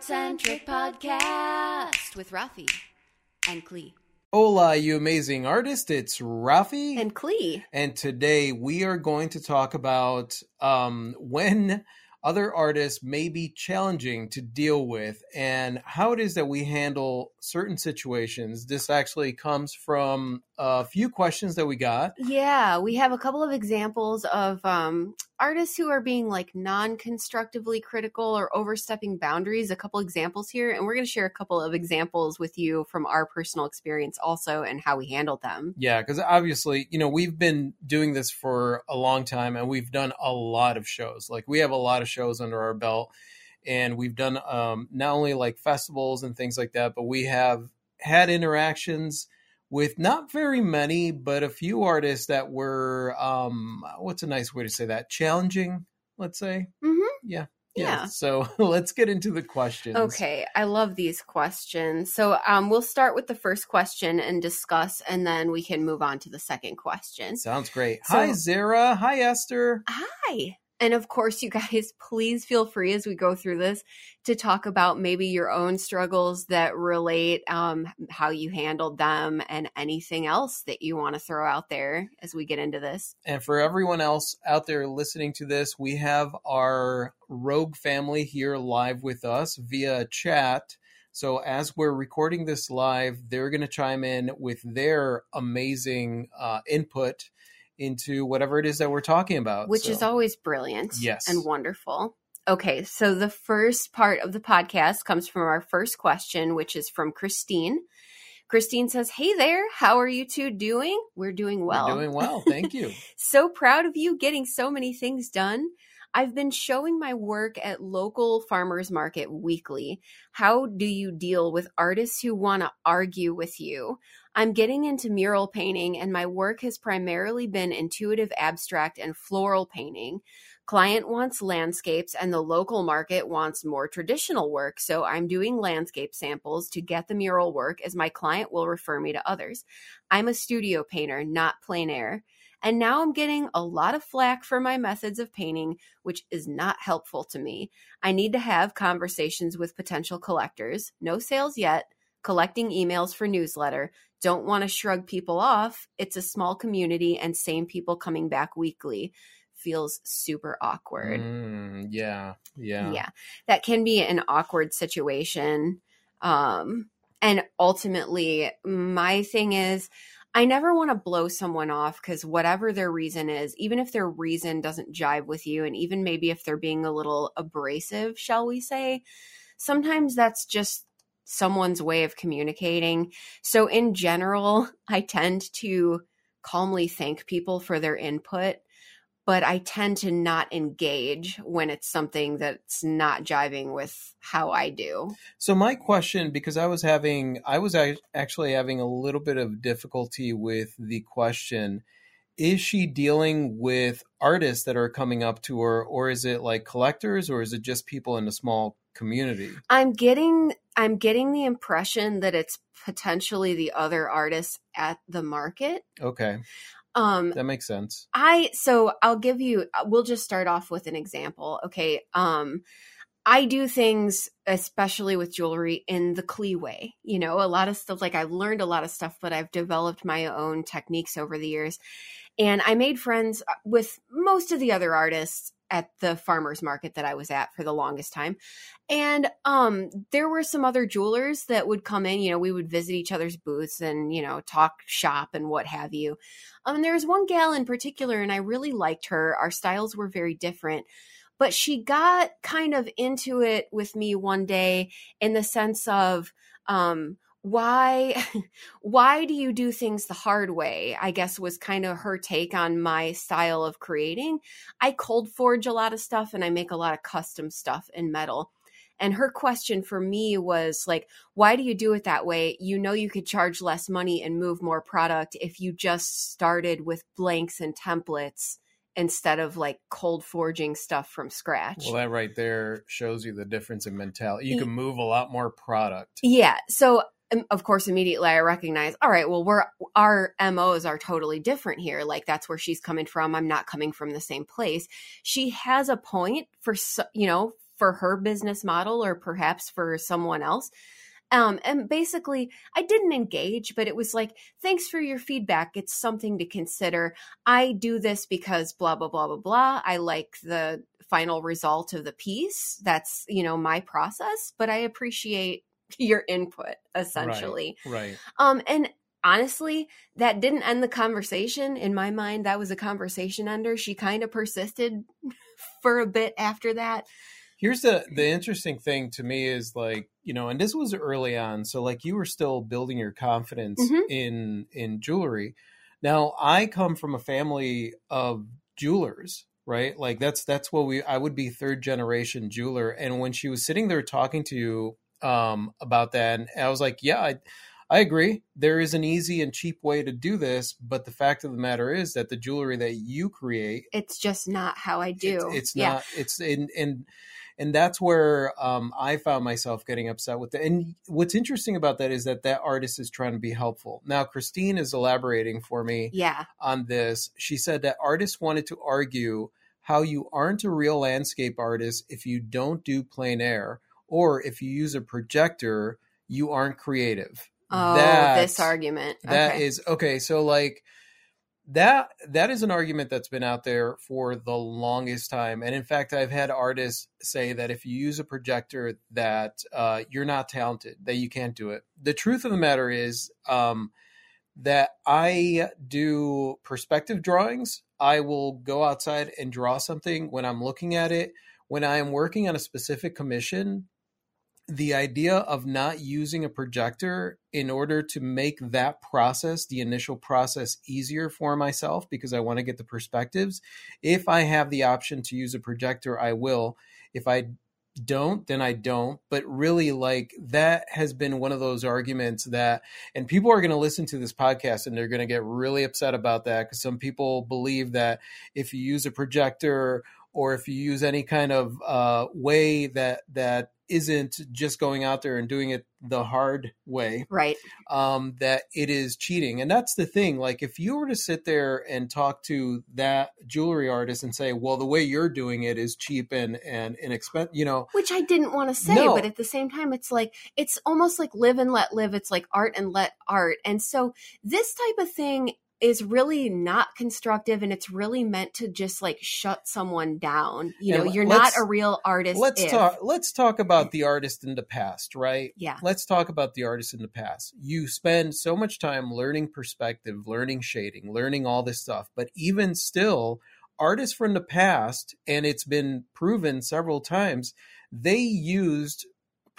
Art Centric Podcast with Rafi and Klee. Hola, you amazing artist. It's Rafi. And Klee. And today we are going to talk about um, when other artists may be challenging to deal with and how it is that we handle certain situations. This actually comes from a few questions that we got. Yeah, we have a couple of examples of um, artists who are being like non constructively critical or overstepping boundaries. A couple examples here, and we're going to share a couple of examples with you from our personal experience also and how we handled them. Yeah, because obviously, you know, we've been doing this for a long time and we've done a lot of shows. Like, we have a lot of shows under our belt, and we've done um, not only like festivals and things like that, but we have had interactions with not very many, but a few artists that were, um, what's a nice way to say that? Challenging, let's say. Mm-hmm. Yeah. Yeah. Yeah. So let's get into the questions. Okay, I love these questions. So um, we'll start with the first question and discuss, and then we can move on to the second question. Sounds great. So- Hi, Zara. Hi, Esther. Hi. And of course, you guys, please feel free as we go through this to talk about maybe your own struggles that relate, um, how you handled them, and anything else that you want to throw out there as we get into this. And for everyone else out there listening to this, we have our Rogue family here live with us via chat. So as we're recording this live, they're going to chime in with their amazing uh, input into whatever it is that we're talking about. which So- is always brilliant Yes. and wonderful. Okay, so the first part of the podcast comes from our first question, which is from Christine. Christine says, Hey there, how are you two doing? We're doing well. We're doing well. Thank you. so proud of you getting so many things done. I've been showing my work at local farmers market weekly. How do you deal with artists who want to argue with you? I'm getting into mural painting and my work has primarily been intuitive abstract and floral painting. Client wants landscapes and the local market wants more traditional work, so I'm doing landscape samples to get the mural work as my client will refer me to others. I'm a studio painter, not plein air. And now I'm getting a lot of flack for my methods of painting, which is not helpful to me. I need to have conversations with potential collectors. No sales yet. Collecting emails for newsletter. Don't want to shrug people off. It's a small community and same people coming back weekly. Feels super awkward. Mm, yeah. Yeah. Yeah. That can be an awkward situation. Um, and ultimately, my thing is, I never want to blow someone off because whatever their reason is, even if their reason doesn't jive with you, and even maybe if they're being a little abrasive, shall we say, sometimes that's just someone's way of communicating. So, in general, I tend to calmly thank people for their input but I tend to not engage when it's something that's not jiving with how I do. So my question, because I was having, I was actually having a little bit of difficulty with the question: Is she dealing with artists that are coming up to her, or is it like collectors, or is it just people in a small community? I'm getting I'm getting the impression that it's potentially the other artists at the market. Okay, Um that makes sense. I so I'll give you we'll just start off with an example. Okay. Um I do things especially with jewelry in the Klee way. You know, a lot of stuff like I've learned a lot of stuff, but I've developed my own techniques over the years. And I made friends uh, with most of the other artists at the farmers market that I was at for the longest time. And um there were some other jewelers that would come in, you know, we would visit each other's booths and, you know, talk shop and what have you. Um, and there was one gal in particular, and I really liked her. Our styles were very different, but she got kind of into it with me one day in the sense of, um, why why do you do things the hard way i guess was kind of her take on my style of creating i cold forge a lot of stuff and i make a lot of custom stuff in metal and her question for me was like why do you do it that way you know you could charge less money and move more product if you just started with blanks and templates instead of like cold forging stuff from scratch Well, that right there shows you the difference in mentality. You can move a lot more product. Yeah. So of course immediately I recognize, all right, well we're our MOs are totally different here. Like that's where she's coming from. I'm not coming from the same place. She has a point for you know, for her business model or perhaps for someone else. Um, and basically, I didn't engage, but it was like, thanks for your feedback. It's something to consider. I do this because blah, blah, blah, blah, blah. I like the final result of the piece. That's, you know, my process, but I appreciate your input essentially. Right. right. Um, and honestly, that didn't end the conversation. In my mind, that was a conversation ender. She kind of persisted for a bit after that. Here's the the interesting thing to me is like, you know, and this was early on, so like you were still building your confidence Mhm. in in jewelry. Now, I come from a family of jewelers, right? Like that's that's what we I would be third generation jeweler and when she was sitting there talking to you um about that and I was like, yeah, I I agree. There is an easy and cheap way to do this, but the fact of the matter is that the jewelry that you create It's just not how I do. it's, it's yeah. not it's in and and that's where um, I found myself getting upset with it. And what's interesting about that is that that artist is trying to be helpful. Now, Christine is elaborating for me Yeah. on this. She said that artists wanted to argue how you aren't a real landscape artist if you don't do plein air, or if you use a projector, you aren't creative. Oh, That- this argument. That is okay. okay. So like that that is an argument that's been out there for the longest time, and in fact, I've had artists say that if you use a projector, that uh, you're not talented, that you can't do it. The truth of the matter is um, that I do perspective drawings. I will go outside and draw something when I'm looking at it. When I am working on a specific commission, the idea of not using a projector in order to make that process, the initial process, easier for myself because I want to get the perspectives. If I have the option to use a projector, I will. If I don't, then I don't. But really, like that has been one of those arguments that, and people are going to listen to this podcast and they're going to get really upset about that because some people believe that if you use a projector or if you use any kind of uh, way that that isn't just going out there and doing it the hard way Right. um, that it is cheating and that's the thing like if you were to sit there and talk to that jewelry artist and say well the way you're doing it is cheap and and inexpensive you know Which I didn't want to say, No. but at the same time, it's like, it's almost like live and let live. It's like art and let art. And so this type of thing is really not constructive and it's really meant to just like shut someone down. You And know, you're not a real artist. let's if- talk let's talk about the artist in the past right Yeah. let's talk about the artist in the past. You spend so much time learning perspective, learning shading, learning all this stuff. But even still, artists from the past, and it's been proven several times, they used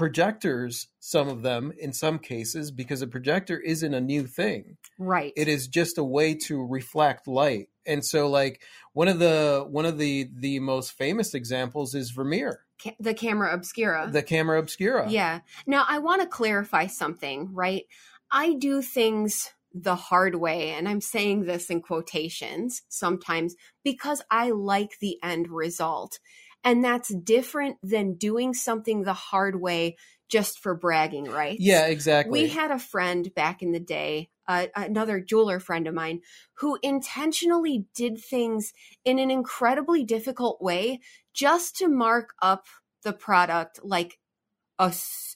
projectors, some of them in some cases, because a projector isn't a new thing. Right. It is just a way to reflect light. And so like one of the one of the the most famous examples is Vermeer, Ca- the camera obscura. the camera obscura. Yeah. Now, I want to clarify something, right? I do things the hard way, and I'm saying this in quotations sometimes because I like the end result. And that's different than doing something the hard way just for bragging rights. Yeah, exactly. We had a friend back in the day, uh, another jeweler friend of mine, who intentionally did things in an incredibly difficult way just to mark up the product like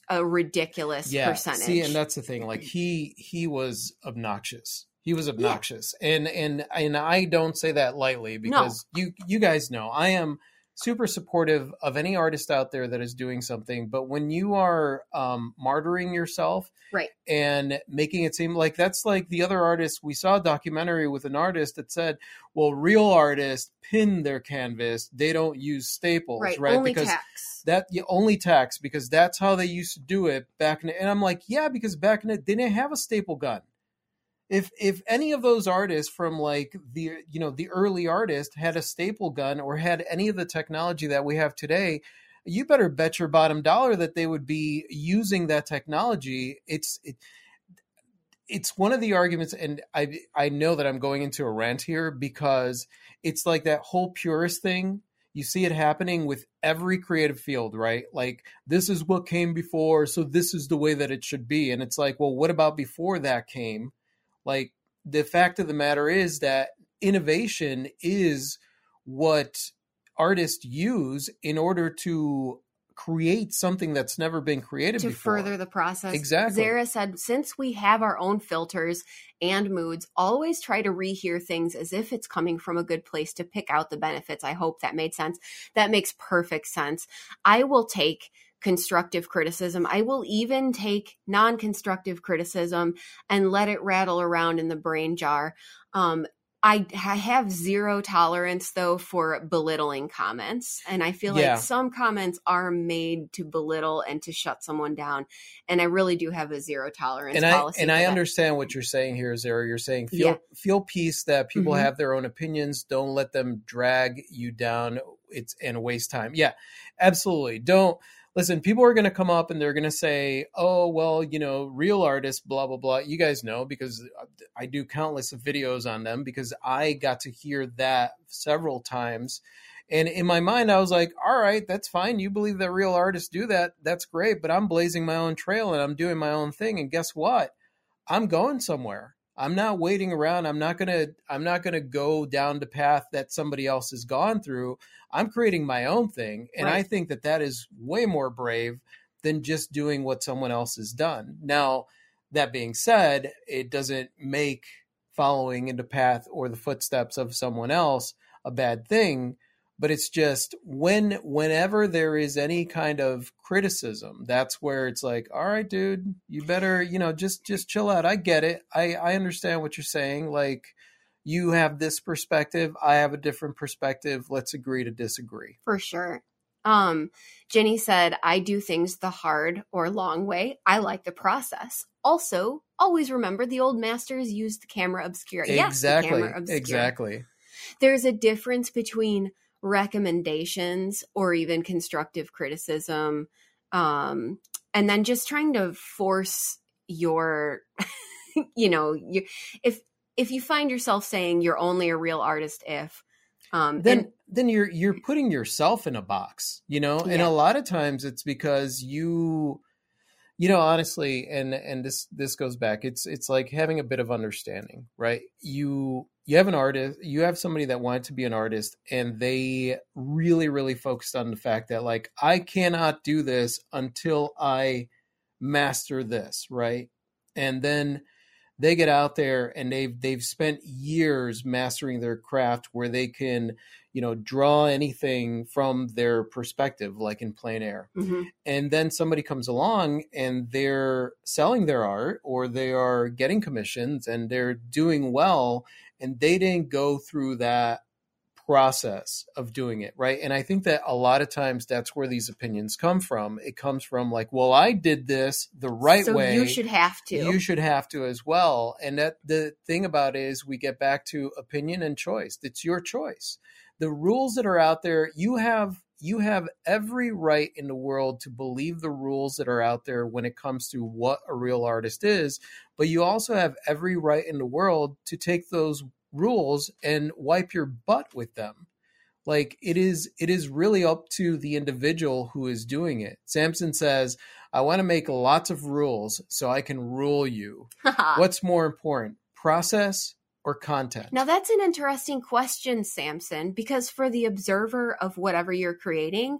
a ridiculous yeah, percentage. See, and that's the thing. Like he he was obnoxious. He was obnoxious, and and and I don't say that lightly because you you guys know I am super supportive of any artist out there that is doing something. But when you are um, martyring yourself, Right. and making it seem like that's like the other artists. We saw a documentary with an artist that said, "Well, real artists pin their canvas; they don't use staples, right, right? only because tax. that yeah, only tax because that's how they used to do it back in. And I'm like, yeah, because back in it, they didn't have a staple gun. If if any of those artists from like the you know the early artists had a staple gun or had any of the technology that we have today, you better bet your bottom dollar that they would be using that technology. It's it, it's one of the arguments, and I I know that I'm going into a rant here because it's like that whole purist thing you see it happening with every creative field, right? Like this is what came before, so this is the way that it should be. And it's like, well, what about before that came? Like the fact of the matter is that innovation is what artists use in order to create something that's never been created to before. further the process. Exactly. Zara said, since we have our own filters and moods, always try to rehear things as if it's coming from a good place to pick out the benefits. I hope that made sense. That makes perfect sense. I will take constructive criticism. I will even take non constructive criticism and let it rattle around in the brain jar. Um, I have zero tolerance though for belittling comments. And I feel Yeah. like some comments are made to belittle and to shut someone down. And I really do have a zero tolerance and I policy. and I that. understand what you're saying here, Zara. You're saying feel Yeah. feel peace that people Mhm. have their own opinions. Don't let them drag you down. It's and waste time. Yeah, absolutely. Don't listen. People are going to come up and they're going to say, "Oh, well, you know, real artists, blah blah blah." You guys know because uh, I do countless videos on them because I got to hear that several times. And in my mind, I was like, all right, that's fine. You believe that real artists do that. That's great. But I'm blazing my own trail and I'm doing my own thing. And guess what? I'm going somewhere. I'm not waiting around. I'm not going to I'm not going to go down the path that somebody else has gone through. I'm creating my own thing and I think that that is way more brave than just doing what someone else has done. Now, that being said, it doesn't make following in the path or the footsteps of someone else a bad thing but it's just when whenever there is any kind of criticism that's where it's like all right dude you better you know just just chill out i get it i i understand what you're saying like you have this perspective i have a different perspective let's agree to disagree For sure. Um, Jenny said, I do things the hard or long way. I like the process. Also, always remember the old masters used the camera obscura. Yes, exactly camera obscura. exactly There's a difference between recommendations or even constructive criticism, um, and then just trying to force your, you know, you, if if you find yourself saying you're only a real artist if, um, then and then you're you're putting yourself in a box you know? And a lot of times it's because you you know honestly and and this this goes back it's it's like having a bit of understanding right? You you have an artist you have somebody that wanted to be an artist and they really really focused on the fact that like i cannot do this until i master this right? And then they get out there and they've they've spent years mastering their craft where they can you know draw anything from their perspective like in plein air. Mhm. and then somebody comes along and they're selling their art or they are getting commissions and they're doing well and they didn't go through that process of doing it right? And i think that a lot of times that's where these opinions come from. It comes from like well i did this the right so way. you should have to. you should have to as well. And that the thing about it is we get back to opinion and choice. It's your choice the rules that are out there you have you have every right in the world to believe the rules that are out there when it comes to what a real artist is but you also have every right in the world to take those rules and wipe your butt with them. Like it is it is really up to the individual who is doing it. Samson says i want to make lots of rules so i can rule you. What's more important process or content Now that's an interesting question, Samson, because for the observer of whatever you're creating,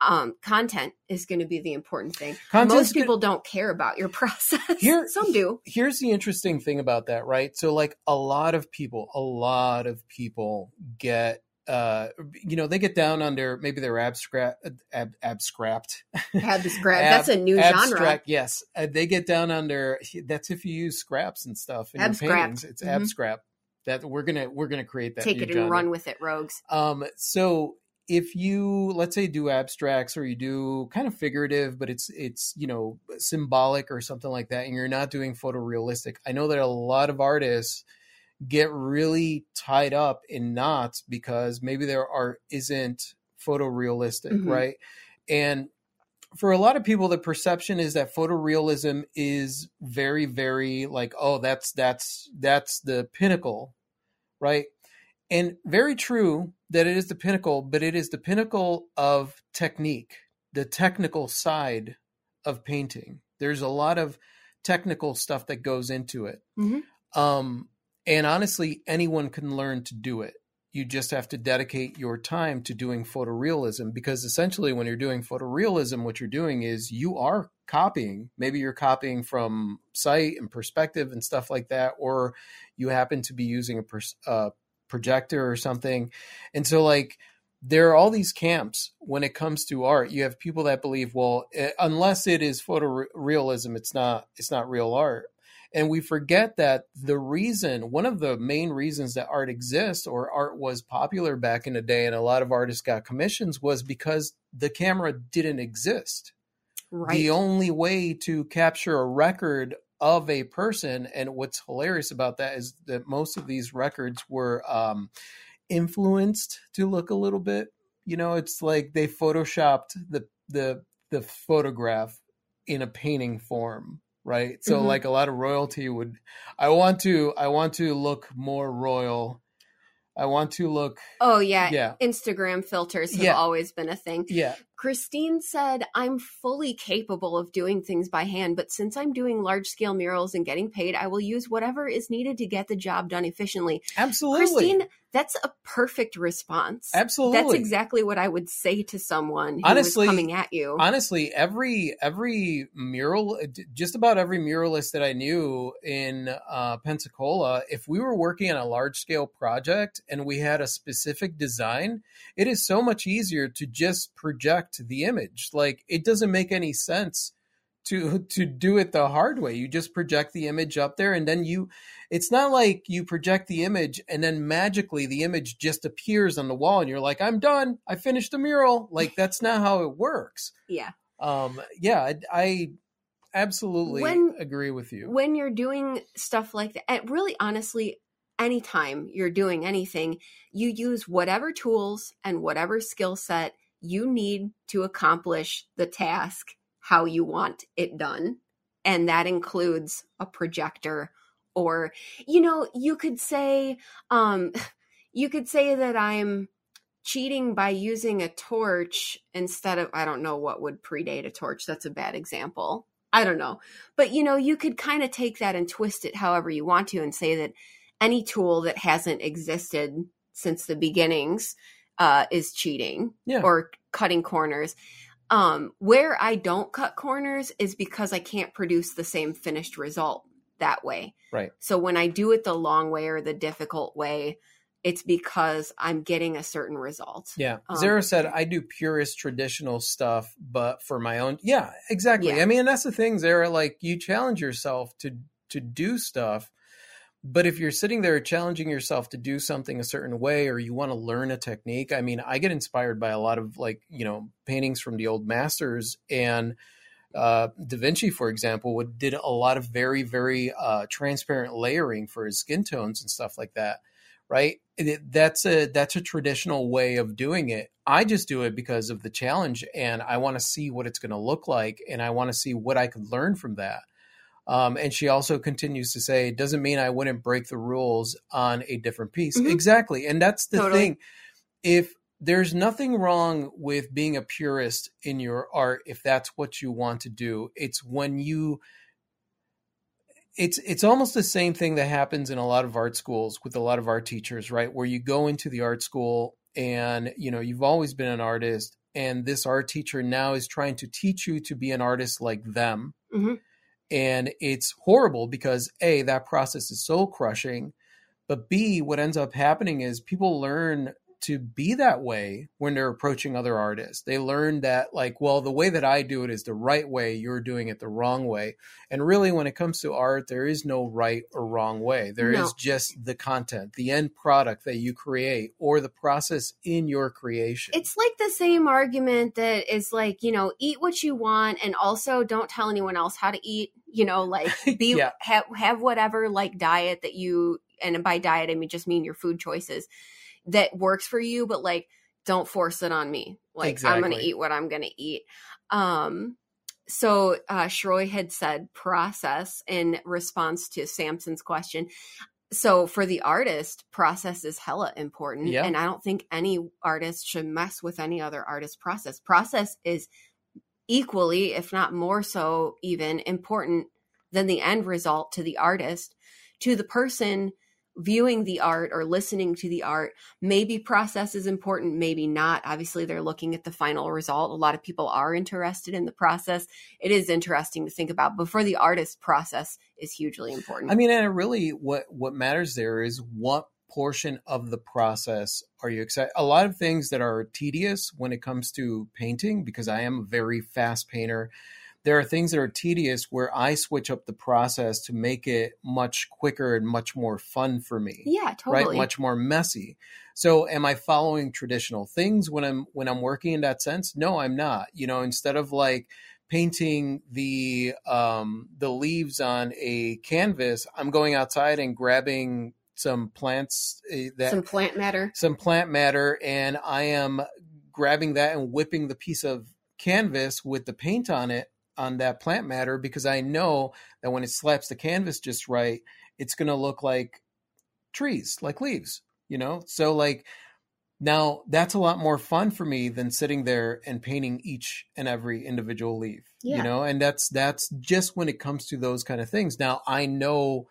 um, content is going to be the important thing. Content's Most people don't care about your process. Here- Some do. here's the interesting thing about that right so like a lot of people a lot of people get uh you know they get down under maybe they're abstract ab, abstract Abstract. Ab- That's a new genre. yes uh, they get down under that's if you use scraps and stuff in your paintings it's Mhm. abstract that we're gonna we're gonna create that Take it and genre. run with it, rogues. Um, so if you let's say do abstracts or you do kind of figurative, but it's it's you know symbolic or something like that, and you're not doing photorealistic, I know that a lot of artists get really tied up in knots because maybe their art isn't photorealistic, Mhm. right? And for a lot of people the perception is that photorealism is very very like oh that's that's that's the pinnacle right and very true that it is the pinnacle but it is the pinnacle of technique the technical side of painting there's a lot of technical stuff that goes into it Mhm. um and honestly anyone can learn to do it. You just have to dedicate your time to doing photorealism because essentially when you're doing photorealism what you're doing is you are copying. Maybe you're copying from sight and perspective and stuff like that or you happen to be using a pers- projector or something. And so like there are all these camps when it comes to art. You have people that believe well eh, unless it is photorealism it's not it's not real art and we forget that the reason, one of the main reasons that art exists or art was popular back in the day and a lot of artists got commissions was because the camera didn't exist. Right. The only way to capture a record of a person, and what's hilarious about that is that most of these records were um, influenced to look a little bit. You know, it's like they photoshopped the the the photograph in a painting form right? So mm-hmm. like a lot of royalty would i want to i want to look more royal. I want to look oh yeah. Yeah. Instagram filters have yeah. always been a thing. Yeah Christine said, I'm fully capable of doing things by hand, but since I'm doing large scale murals and getting paid, I will use whatever is needed to get the job done efficiently. Absolutely. Christine, that's a perfect response. Absolutely. That's exactly what I would say to someone who honestly, coming at you. Honestly, every every mural just about every muralist that I knew in uh, Pensacola, if we were working on a large scale project and we had a specific design, it is so much easier to just project the image. Like it doesn't make any sense to to do it the hard way. You just project the image up there and then you it's not like you project the image and then magically the image just appears on the wall and you're like, I'm done. I finished the mural. Like that's not how it works. Yeah. Um yeah, I, I absolutely when, agree with you. When you're doing stuff like that, really honestly, anytime you're doing anything, you use whatever tools and whatever skill set you need to accomplish the task how you want it done. And that includes a projector or, you know, you could say, um, you could say that I'm cheating by using a torch instead of, I don't know what would predate a torch. That's a bad example. I don't know. But, you know, you could kind of take that and twist it however you want to and say that any tool that hasn't existed since the beginnings uh, is cheating yeah. or cutting corners. Um, where I don't cut corners is because I can't produce the same finished result that way. Right. So when I do it the long way or the difficult way, it's because I'm getting a certain result. Yeah. Um, Zara said, I do purist traditional stuff, but for my own. Yeah, exactly. Yeah. I mean, that's the thing, Zara. Like, you challenge yourself to to do stuff but if you're sitting there challenging yourself to do something a certain way or you want to learn a technique, I mean, I get inspired by a lot of like, you know, paintings from the old masters and uh, Da Vinci, for example, would did a lot of very, very uh, transparent layering for his skin tones and stuff like that. Right? It, that's a that's a traditional way of doing it. I just do it because of the challenge, and I want to see what it's going to look like, and I want to see what I could learn from that. Um, and she also continues to say, it doesn't mean I wouldn't break the rules on a different piece. Mm-hmm. Exactly. And that's the totally. thing. If there's nothing wrong with being a purist in your art, if that's what you want to do, it's when you it's it's almost the same thing that happens in a lot of art schools with a lot of art teachers, right? Where you go into the art school and you know you've always been an artist, and this art teacher now is trying to teach you to be an artist like them. Mm-hmm and it's horrible because A, that process is soul crushing. But B, what ends up happening is people learn to be that way when they're approaching other artists. They learn that, like, well, the way that I do it is the right way, you're doing it the wrong way. And really, when it comes to art, there is no right or wrong way. There no. is just the content, the end product that you create, or the process in your creation. It's like the same argument that is like, you know, eat what you want and also don't tell anyone else how to eat. You know, like be yeah. have have whatever like diet that you and by diet I mean just mean your food choices that works for you, but like don't force it on me. Like exactly. I'm going to eat what I'm going to eat. Um, so uh, Shroy had said process in response to Samson's question. So for the artist, process is hella important, yeah. and I don't think any artist should mess with any other artist process. Process is equally, if not more so, even important than the end result to the artist. To the person viewing the art or listening to the art maybe process is important maybe not obviously they're looking at the final result a lot of people are interested in the process it is interesting to think about before the artist process is hugely important I mean, and really what what matters there is what portion of the process are you excited? A lot of things that are tedious when it comes to painting, because I am a very fast painter. There are things that are tedious where I switch up the process to make it much quicker and much more fun for me. yeah totally Right, much more messy. So, am I following traditional things when I'm when I'm working in that sense? No, I'm not. You know, instead of like painting the um, the leaves on a canvas, I'm going outside and grabbing some plants uh, that some plant matter some plant matter and I am grabbing that and whipping the piece of canvas with the paint on it on that plant matter because I know that when it slaps the canvas just right, it's going to look like trees, like leaves, you know? So like now that's a lot more fun for me than sitting there and painting each and every individual leaf, Yeah. you know? And that's that's just when it comes to those kind of things. Now I know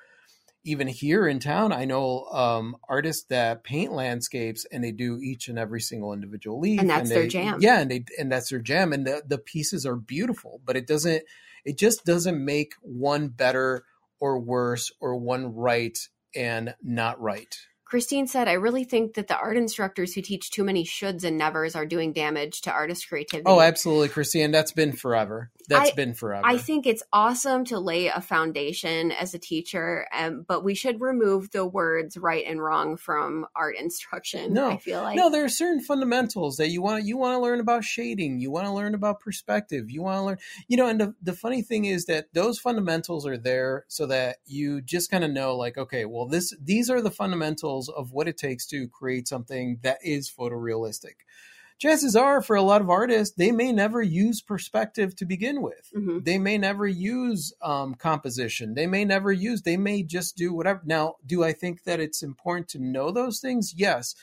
even here in town, I know um, artists that paint landscapes and they do each and every single individual leaf, And that's their they- jam. Yeah, and they and that's their jam, and the the pieces are beautiful, but it doesn't, it just doesn't make one better or worse or one right and not right. Christine said, I really think that the art instructors who teach too many shoulds and nevers are doing damage to artist creativity. Oh, absolutely, Christine. That's been forever. That's I- been forever. I think it's awesome to lay a foundation as a teacher, um, but we should remove the words right and wrong from art instruction. No. I feel like no, there are certain fundamentals that you want. You want to learn about shading. You want to learn about perspective. You want to learn, you know. And the the funny thing is that those fundamentals are there so that you just kind of know, like, okay, well, this these are the fundamentals of what it takes to create something that is photorealistic. Chances are, for a lot of artists, they may never use perspective to begin with. Mhm. they may never use um, composition. They may never use they may just do whatever. Now do i think that it's important to know those things? Yes.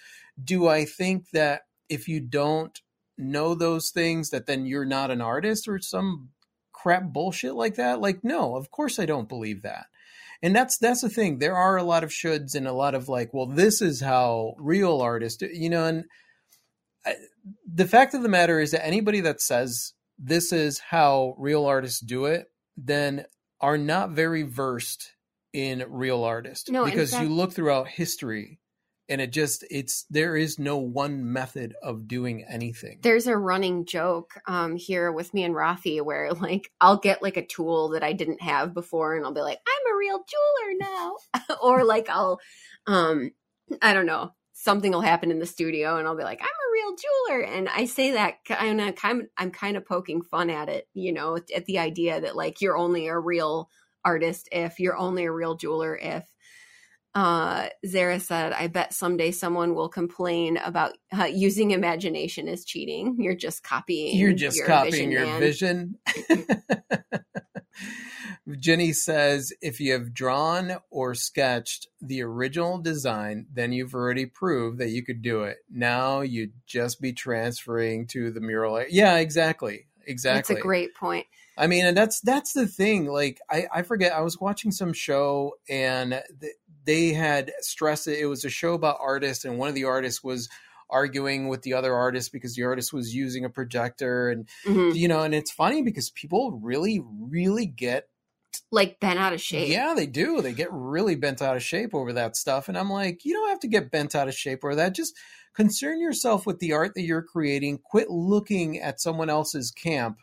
Do i think that if you don't know those things that then you're not an artist or some crap bullshit like that? Like no of course i don't believe that. And that's that's the thing. There are a lot of shoulds and a lot of like well this is how real artists do, you know and the fact of the matter is that anybody that says this is how real artists do it, then are not very versed in real artists. No, because fact- you look throughout history and it just it's there is no one method of doing anything. There's a running joke um, here with me and Rafi where like I'll get like a tool that I didn't have before and I'll be like, I'm a real jeweler now. or like I'll um I don't know, something will happen in the studio and I'll be like, I'm real jeweler. And I say that kind of kind I'm kind of poking fun at it, you know, at the idea that like you're only a real artist if you're only a real jeweler if uh, Zara said, I bet someday someone will complain about uh, using imagination as cheating. You're just copying. You're just your copying vision, your man." vision. Jenny says if you have drawn or sketched the original design, then you've already proved that you could do it. Now you'd just be transferring to the mural. Yeah, exactly. Exactly. That's a great point. I mean, and that's that's the thing. Like, I I forget. I was watching some show, and they had stressed it. It was a show about artists, and one of the artists was arguing with the other artist because the artist was using a projector, and Mhm. you know, and it's funny because people really, really get Like bent out of shape. yeah, they do. They get really bent out of shape over that stuff. And I'm like, you don't have to get bent out of shape over that. Just concern yourself with the art that you're creating. Quit looking at someone else's camp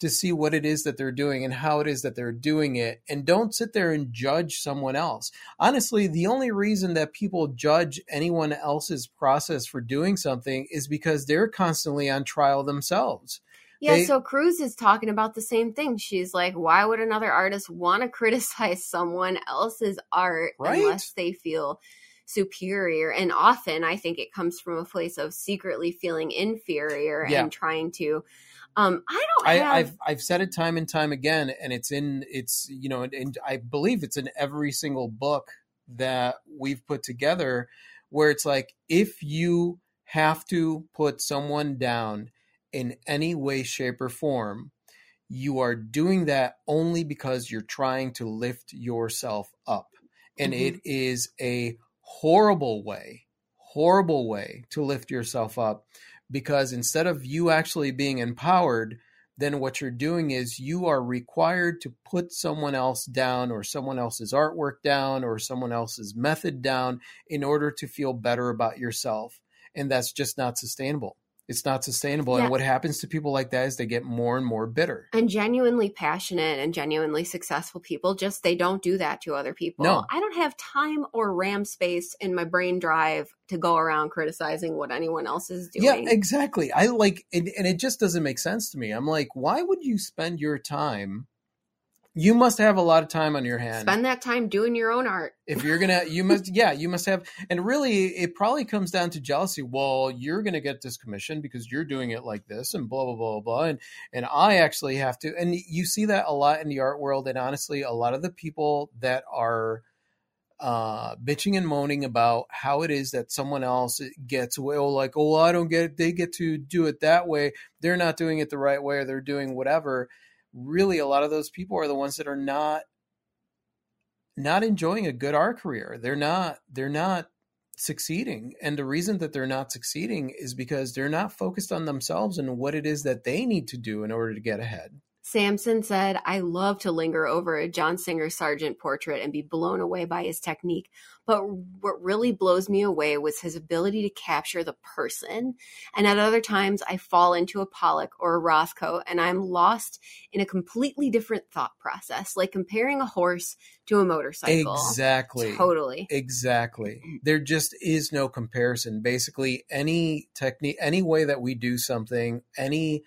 to see what it is that they're doing and how it is that they're doing it. And don't sit there and judge someone else. Honestly, the only reason that people judge anyone else's process for doing something is because they're constantly on trial themselves. Yeah, They- so Cruz is talking about the same thing. She's like, why would another artist want to criticize someone else's art Right. unless they feel superior? And often I think it comes from a place of secretly feeling inferior Yeah. and trying to um I don't I, have I've I've said it time and time again, and it's in it's you know, and, and I believe it's in every single book that we've put together, where it's like if you have to put someone down in any way, shape, or form, you are doing that only because you're trying to lift yourself up, and Mhm. it is a horrible way, horrible way to lift yourself up because instead of you actually being empowered, then what you're doing is you are required to put someone else down or someone else's artwork down or someone else's method down in order to feel better about yourself. And that's just not sustainable it's not sustainable. Yeah. And what happens to people like that is they get more and more bitter. And genuinely passionate and genuinely successful people just they don't do that to other people. No. I don't have time or RAM space in my brain drive to go around criticizing what anyone else is doing. Yeah, exactly. I like and, and it just doesn't make sense to me. I'm like, why would you spend your time you must have a lot of time on your hands. Spend that time doing your own art. If you're gonna, you must, yeah, you must have. And really, it probably comes down to jealousy. Well, you're gonna get this commission because you're doing it like this, and blah blah blah blah. And and I actually have to. And you see that a lot in the art world. And honestly, a lot of the people that are uh, bitching and moaning about how it is that someone else gets away. Oh, like, oh, I don't get. It. They get to do it that way. They're not doing it the right way, or they're doing whatever really a lot of those people are the ones that are not not enjoying a good art career. They're not they're not succeeding. And the reason that they're not succeeding is because they're not focused on themselves and what it is that they need to do in order to get ahead. Samson said, I love to linger over a John Singer Sargent portrait and be blown away by his technique. But what really blows me away was his ability to capture the person. And at other times, I fall into a Pollock or a Rothko and I'm lost in a completely different thought process, like comparing a horse to a motorcycle. Exactly. Totally. Exactly. Mm. There just is no comparison. Basically, any technique, any way that we do something, any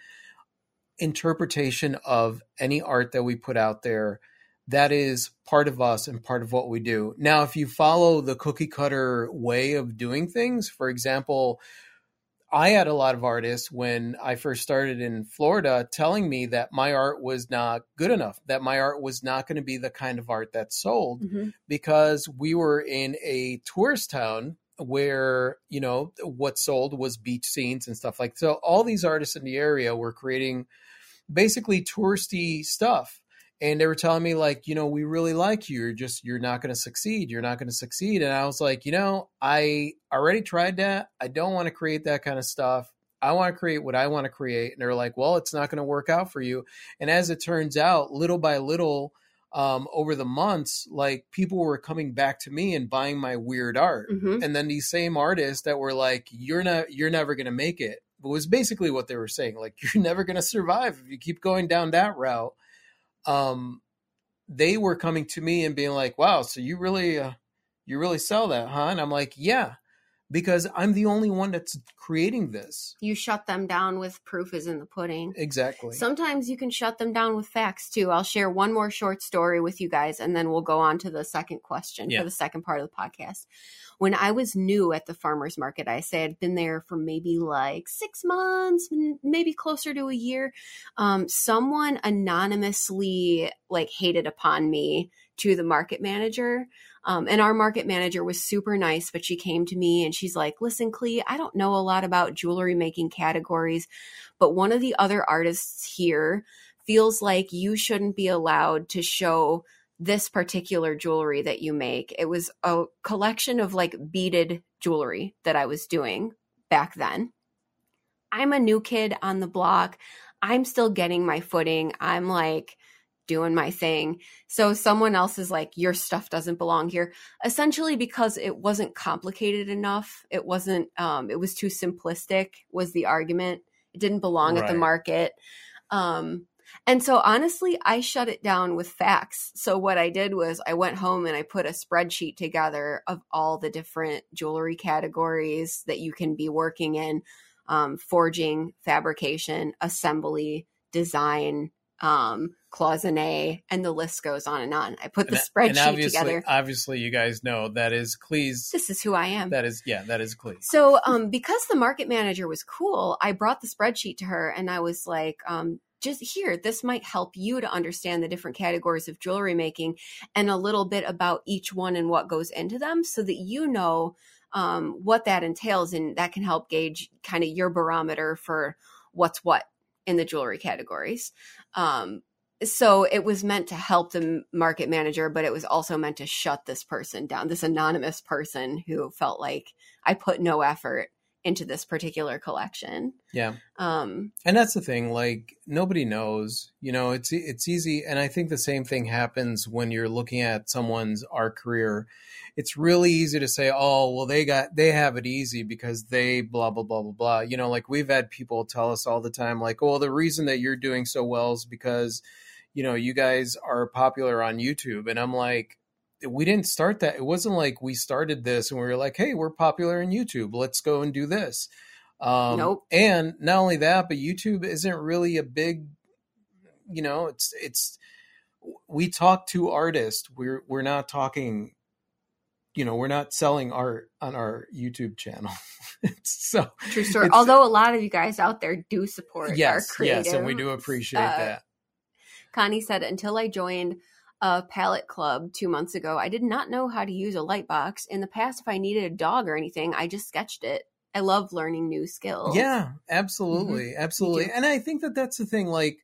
interpretation of any art that we put out there that is part of us and part of what we do. Now, if you follow the cookie cutter way of doing things, for example, I had a lot of artists when I first started in Florida telling me that my art was not good enough, that my art was not going to be the kind of art that sold mm-hmm. because we were in a tourist town where, you know, what sold was beach scenes and stuff like so all these artists in the area were creating basically touristy stuff. And they were telling me like you know we really like you. You're just you're not going to succeed. You're not going to succeed. And i was like you know i already tried that. I don't want to create that kind of stuff. I want to create what i want to create. And they're like well it's not going to work out for you. And as it turns out little by little um, over the months like people were coming back to me and buying my weird art. Mm-hmm. and then these same artists that were like you're not you're never going to make it was basically what they were saying. Like you're never going to survive if you keep going down that route. Um, they were coming to me and being like, "Wow, so you really, uh, you really sell that, huh?" And I'm like, "Yeah." because I'm the only one that's creating this. You shut them down with proof is in the pudding. Exactly. Sometimes you can shut them down with facts too. I'll share one more short story with you guys and then we'll go on to the second question yeah. for the second part of the podcast. When I was new at the farmers market, I say I'd been there for maybe like six months, maybe closer to a year. Um, someone anonymously like hated upon me to the market manager um, and our market manager was super nice, but she came to me and she's like, listen, Klee, I don't know a lot about jewelry making categories, but one of the other artists here feels like you shouldn't be allowed to show this particular jewelry that you make. It was a collection of like beaded jewelry that I was doing back then. I'm a new kid on the block. I'm still getting my footing. I'm like, doing my thing. So someone else is like, your stuff doesn't belong here. Essentially, because it wasn't complicated enough. It wasn't, um, it was too simplistic, was the argument. It didn't belong right. at the market. Um, and so honestly, I shut it down with facts. So what I did was I went home and I put a spreadsheet together of all the different jewelry categories that you can be working in um, forging, fabrication, assembly, design, um, cloisonne, and the list goes on and on. I put the and, spreadsheet and together. Obviously, you guys know that is Klee's. This is who I am. That is, yeah, that is Clee. So, um, because the market manager was cool, I brought the spreadsheet to her, and I was like, um, just here, this might help you to understand the different categories of jewelry making and a little bit about each one and what goes into them so that you know um, what that entails. And that can help gauge kind of your barometer for what's what in the jewelry categories. Um, so it was meant to help the market manager, but it was also meant to shut this person down, this anonymous person who felt like I put no effort into this particular collection. Yeah. Um, and that's the thing like nobody knows you know it's it's easy and i think the same thing happens when you're looking at someone's art career it's really easy to say oh well they got they have it easy because they blah blah blah blah blah you know like we've had people tell us all the time like oh the reason that you're doing so well is because you know you guys are popular on youtube and i'm like we didn't start that it wasn't like we started this and we were like hey we're popular in youtube let's go and do this um, Nope. And not only that, but YouTube isn't really a big, you know, it's it's we talk to artists. We're we're not talking, you know, we're not selling art on our YouTube channel. so true story. Although a lot of you guys out there do support yes, our creative. yes, and we do appreciate uh, that. Connie said, until I joined a palette club two months ago, I did not know how to use a light box. In the past, if I needed a dog or anything, I just sketched it. I love learning new skills. Yeah, mm-hmm. absolutely, absolutely. And I think that that's the thing. Like,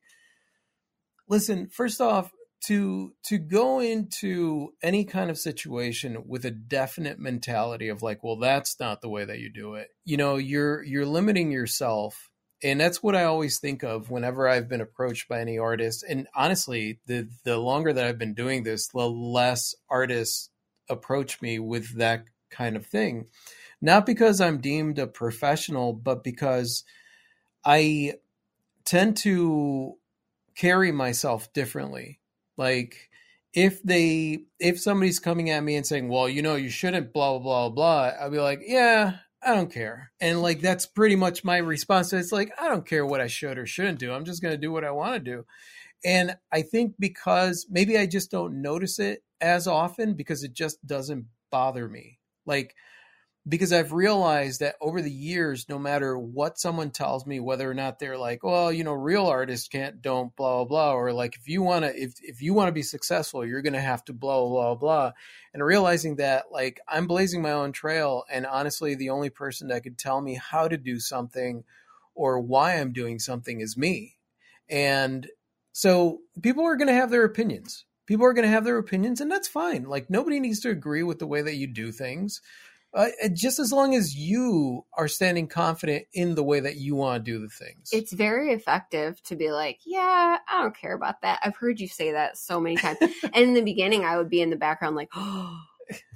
listen, first off, to to go into any kind of situation with a definite mentality of like, well, that's not the way that you do it. You know, you're you're limiting yourself. And that's what I always think of whenever I've been approached by any artist. And honestly, the the longer that I've been doing this, the less artists approach me with that kind of thing. Not because I'm deemed a professional, but because I tend to carry myself differently. Like if they if somebody's coming at me and saying, "Well, you know, you shouldn't blah blah blah blah," I'll be like, "Yeah, I don't care." And like that's pretty much my response. It's like I don't care what I should or shouldn't do. I'm just going to do what I want to do. And I think because maybe I just don't notice it as often because it just doesn't bother me. Like because I've realized that over the years, no matter what someone tells me, whether or not they're like, well, you know, real artists can't, don't, blah, blah, blah, or like, if you want to, if, if you want to be successful, you're to have to blah, blah, blah. And realizing that, like, I'm blazing my own trail. And honestly, the only person that could tell me how to do something or why I'm doing something is me. And so people are to have their opinions. People are to have their opinions, and that's fine. Like, nobody needs to agree with the way that you do things uh, just as long as you are standing confident in the way that you want to do the things. It's very effective to be like, yeah, I don't care about that. I've heard you say that so many times. and in the beginning, I would be in the background like, oh.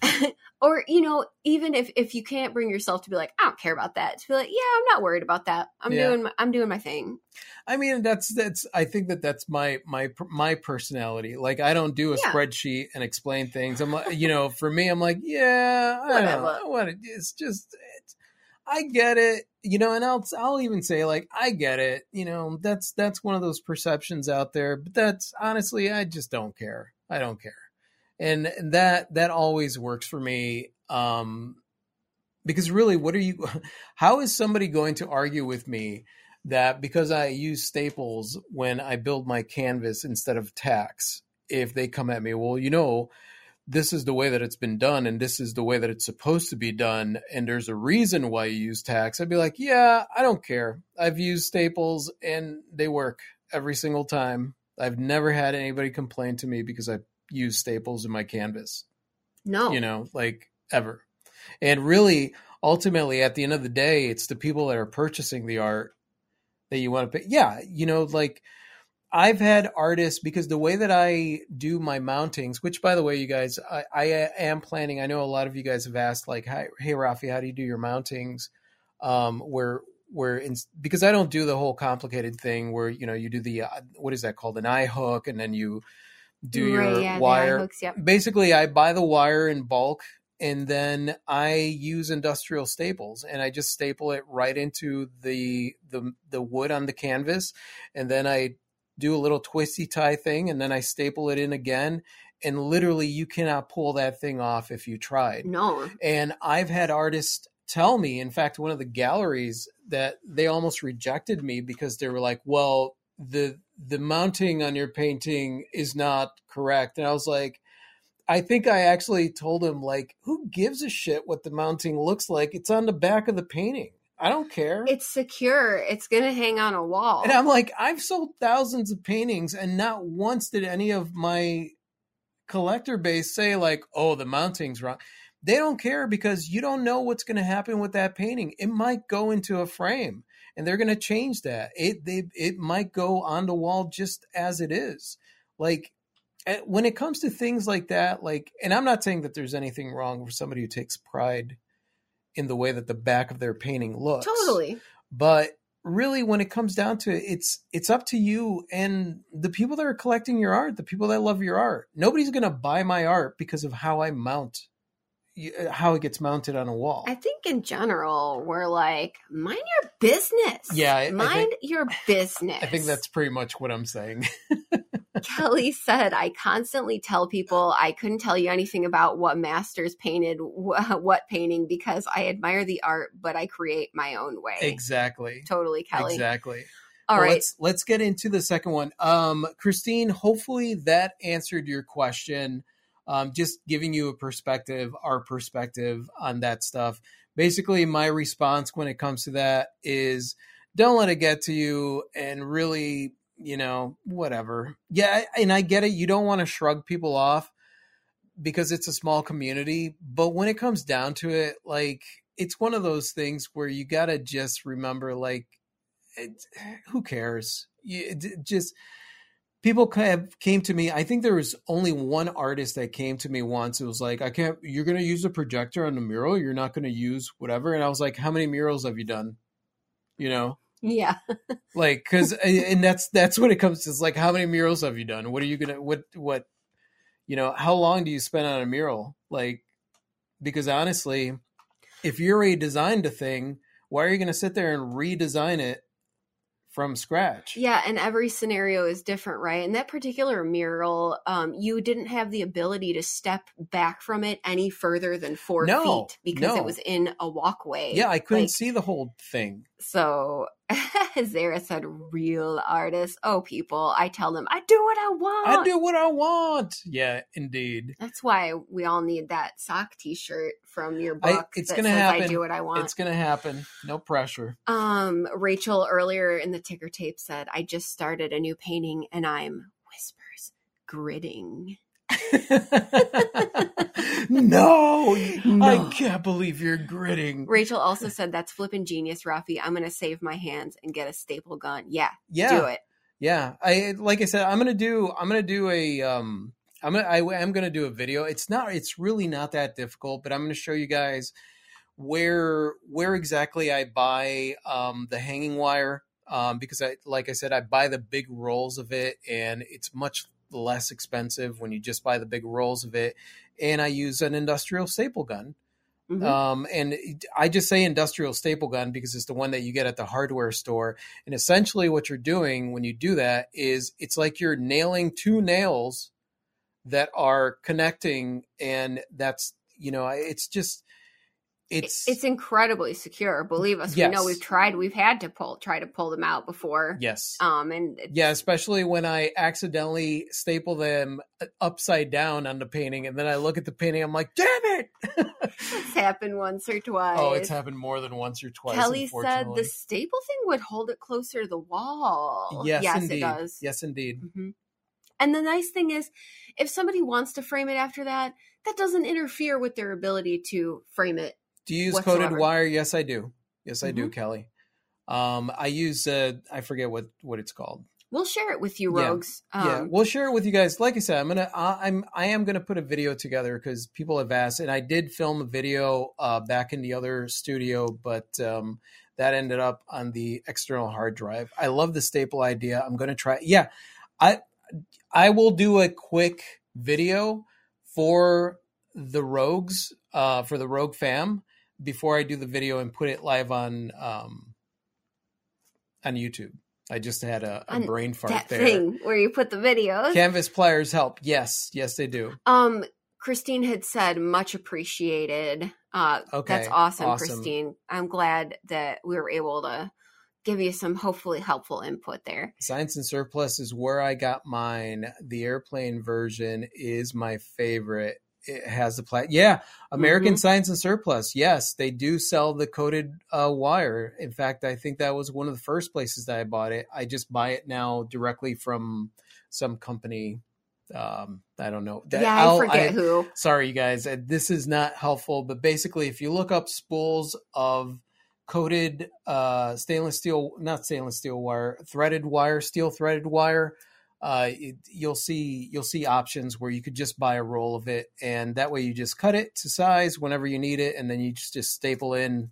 or you know, even if if you can't bring yourself to be like, I don't care about that, to be like, yeah, I'm not worried about that. I'm Yeah. doing my, I'm doing my thing. I mean, that's that's. I think that that's my my my personality. Like, I don't do a Yeah. spreadsheet and explain things. I'm like, you know, for me, I'm like, yeah, I don't Whatever. know what it's just. It's, I get it, you know, and I'll I'll even say like I get it, you know. That's that's one of those perceptions out there, but that's honestly, I just don't care. I don't care, and that that always works for me. Um, because really, what are you? How is somebody going to argue with me? that because I use staples when I build my canvas instead of tacks, if they come at me, well, you know, this is the way that it's been done and this is the way that it's supposed to be done, and there's a reason why you use tacks, I'd be like, yeah, I don't care. I've used staples and they work every single time. I've never had anybody complain to me because I use staples in my canvas No, you know, like ever. And really, ultimately, at the end of the day, it's the people that are purchasing the art that you want to pay. Yeah, you know, like I've had artists because the way that I do my mountings, which by the way, you guys, I, I am planning. I know a lot of you guys have asked, like, "Hi, hey, Rafi, how do you do your mountings?" Um, where where in, because I don't do the whole complicated thing where you know you do the uh, what is that called an eye hook and then you do Right, your yeah, wire hooks, yep. basically I buy the wire in bulk and then I use industrial staples and I just staple it right into the the the wood on the canvas and then I do a little twisty tie thing and then I staple it in again and literally you cannot pull that thing off if you tried. no, And I've had artists tell me, in fact, one of the galleries that they almost rejected me because they were like, "Well, the the mounting on your painting is not correct." And I was like, I think I actually told him like, "Who gives a shit what the mounting looks like? It's on the back of the painting. I don't care. It's secure. It's gonna hang on a wall. And I'm like, I've sold thousands of paintings, and not once did any of my collector base say, like, oh, the mounting's wrong. They don't care because you don't know what's going to happen with that painting. It might go into a frame and they're going to change that. It they it might go on the wall just as it is. Like when it comes to things like that, like, and I'm not saying that there's anything wrong for somebody who takes pride in the way that the back of their painting looks. totally. But really when it comes down to it, it's it's up to you and the people that are collecting your art, the people that love your art. Nobody's going to buy my art because of how I mount how it gets mounted on a wall. I think in general, we're like, mind your business. Yeah, I- I mind think- your business. I think that's pretty much what I'm saying. Kelly said, I constantly tell people I couldn't tell you anything about what masters painted wh- what painting because I admire the art, but I create my own way. exactly. Totally, Kelly. Exactly. All Well, right. Let's let's get into the second one. Um, Christine, hopefully that answered your question. Um, just giving you a perspective, our perspective on that stuff. Basically, my response when it comes to that is don't let it get to you and really, you know, whatever. Yeah, and I get it. You don't want to shrug people off because it's a small community. But when it comes down to it, like, it's one of those things where you got to just remember, like, it, who cares? You, it, just people came to me. I think there was only one artist that came to me once. It was like, I can't. You're going to use a projector on the mural. You're not going to use whatever. And I was like, how many murals have you done? You know, yeah. like because and that's that's what it comes to. It's like, how many murals have you done? What are you gonna what what? You know, how long do you spend on a mural? Like, because honestly, if you already designed a thing, why are you going to sit there and redesign it from scratch? Yeah, and every scenario is different, right? And that particular mural, um, you didn't have the ability to step back from it any further than four No, feet because no. it was in a walkway. Yeah, I couldn't Like, see the whole thing. So Zara said, real artists. Oh, people, I tell them, I do what I want. I do what I want. Yeah, indeed. That's why we all need that sock T-shirt from your I- book. it's gonna happen. I do what I want. It's gonna happen. No pressure. Um, Rachel earlier in the ticker tape said, I just started a new painting and I'm whispers gritting. no, I can't believe you're gritting. Rachel also said, That's flipping genius, Rafi. I'm gonna save my hands and get a staple gun. Yeah, Yeah, do it. yeah. I like I said, I'm gonna do. I'm gonna do a. Um, I'm gonna. I am gonna do a video. It's not. It's really not that difficult, but I'm gonna show you guys where where exactly I buy um, the hanging wire. Um, because I, like I said, I buy the big rolls of it, and it's much less expensive when you just buy the big rolls of it. And I use an industrial staple gun. Mhm. Um, and I just say industrial staple gun because it's the one that you get at the hardware store. And essentially, what you're doing when you do that is it's like you're nailing two nails that are connecting, and that's you know, it's just it's it's incredibly secure. Believe us, we know we've tried. We've had to pull try to pull them out before. yes. Um, and Yeah, especially when I accidentally staple them upside down on the painting, and then I look at the painting, I'm like, "Damn it!" it's happened once or twice. oh, it's happened more than once or twice. Kelly said the staple thing would hold it closer to the wall. Yes, yes, indeed. it does. Yes, indeed. hmm And the nice thing is, if somebody wants to frame it after that, that doesn't interfere with their ability to frame it. Do you use whatsoever. coated wire? Yes, I do. Yes, I do, Mhm. Kelly. Um, I use uh, I forget what what it's called. We'll share it with you, Yeah. rogues. Um, yeah, we'll share it with you guys. Like I said, I'm gonna I, I'm I am gonna put a video together because people have asked, and I did film a video uh, back in the other studio, but um, that ended up on the external hard drive. I love the staple idea. I'm gonna try. Yeah, I I will do a quick video for the rogues uh, for the rogue fam before I do the video and put it live on um, on YouTube. I just had a, a brain fart that there. thing where you put the videos. Canvas pliers help. Yes, yes, they do. Um, Christine had said much appreciated. Uh, Okay, that's awesome, awesome. Christine. I'm glad that we were able to give you some hopefully helpful input there. Science and Surplus is where I got mine. The airplane version is my favorite. It has the plat. Yeah, American Mhm. Science and Surplus. Yes, they do sell the coated uh, wire. In fact, I think that was one of the first places that I bought it. I just buy it now directly from some company. Um, I don't know. That- yeah, I I'll- forget who. sorry you guys uh, this is not helpful but basically if you look up spools of coated uh stainless steel not stainless steel wire threaded wire steel threaded wire uh it, you'll see you'll see options where you could just buy a roll of it and that way you just cut it to size whenever you need it and then you just, just staple in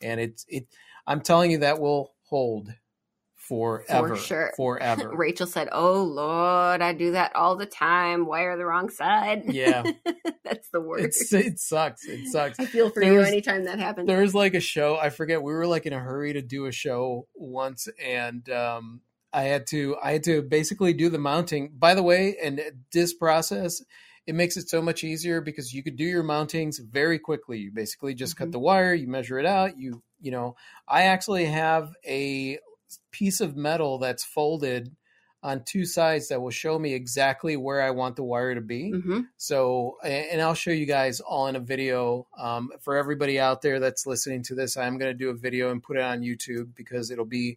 and it's it i'm telling you that will hold forever sure. forever Rachel said, "Oh Lord, I do that all the time. Wire the wrong side." Yeah. that's the worst. it's it sucks it sucks I feel for there you was- anytime that happens. there was like a show i forget we were like in a hurry to do a show once and um i had to i had to basically do the mounting by the way and this process it makes it so much easier because you could do your mountings very quickly you basically just Mhm. cut the wire you measure it out you you know i actually have a piece of metal that's folded on two sides that will show me exactly where i want the wire to be hmm so, and I'll show you guys all in a video. Um, for everybody out there that's listening to this, I'm going to do a video and put it on YouTube because it'll be.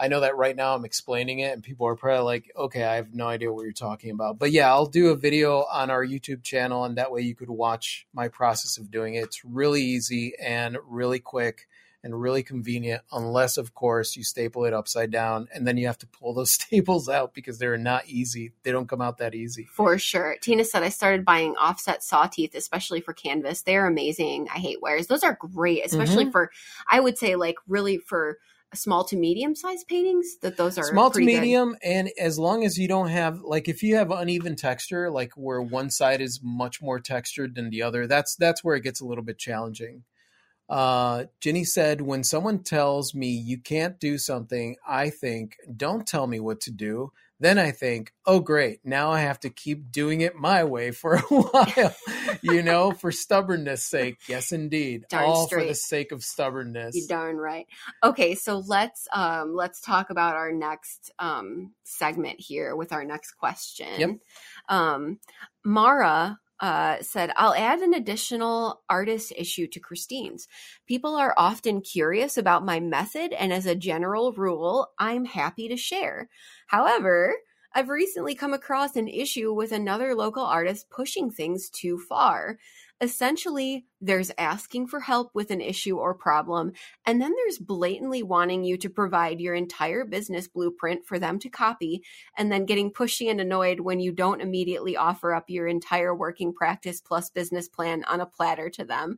I know that right now I'm explaining it, and people are probably like, "Okay, I have no idea what you're talking about." But yeah, I'll do a video on our YouTube channel, and that way you could watch my process of doing it. It's really easy and really quick and really convenient, unless, of course, you staple it upside down, and then you have to pull those staples out because they're not easy. They don't come out that easy. For sure. Tina said I started buying offset saw teeth, especially for canvas. They're amazing. I hate wires. Those are great, especially Mm-hmm. for I would say like really for small to medium sized paintings. That those are small to pretty good. medium and as long as you don't have like if you have uneven texture like where one side is much more textured than the other that's that's where it gets a little bit challenging uh jenny said when someone tells me you can't do something i think don't tell me what to do then i think oh great now i have to keep doing it my way for a while you know for stubbornness sake yes indeed Darn all for the sake of stubbornness You darn right. Okay, so let's um let's talk about our next um segment here with our next question. Yep. Um Mara uh, said, I'll add an additional artist issue to Christine's. People are often curious about my method, and as a general rule, I'm happy to share. However, I've recently come across an issue with another local artist pushing things too far. Essentially, there's asking for help with an issue or problem, and then there's blatantly wanting you to provide your entire business blueprint for them to copy, and then getting pushy and annoyed when you don't immediately offer up your entire working practice plus business plan on a platter to them.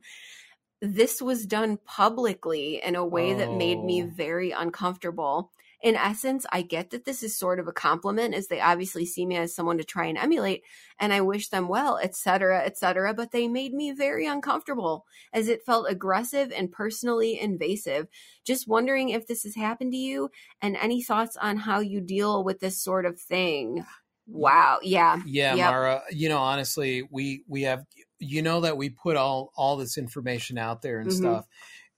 This was done publicly in a way that made me Oh. very uncomfortable. In essence, I get that this is sort of a compliment as they obviously see me as someone to try and emulate and I wish them well, etc., etc., but they made me very uncomfortable as it felt aggressive and personally invasive. Just wondering if this has happened to you and any thoughts on how you deal with this sort of thing. Wow. Yeah. Yeah, Yep. Mara. You know, honestly, we we have you know that we put all all this information out there and Mhm. stuff,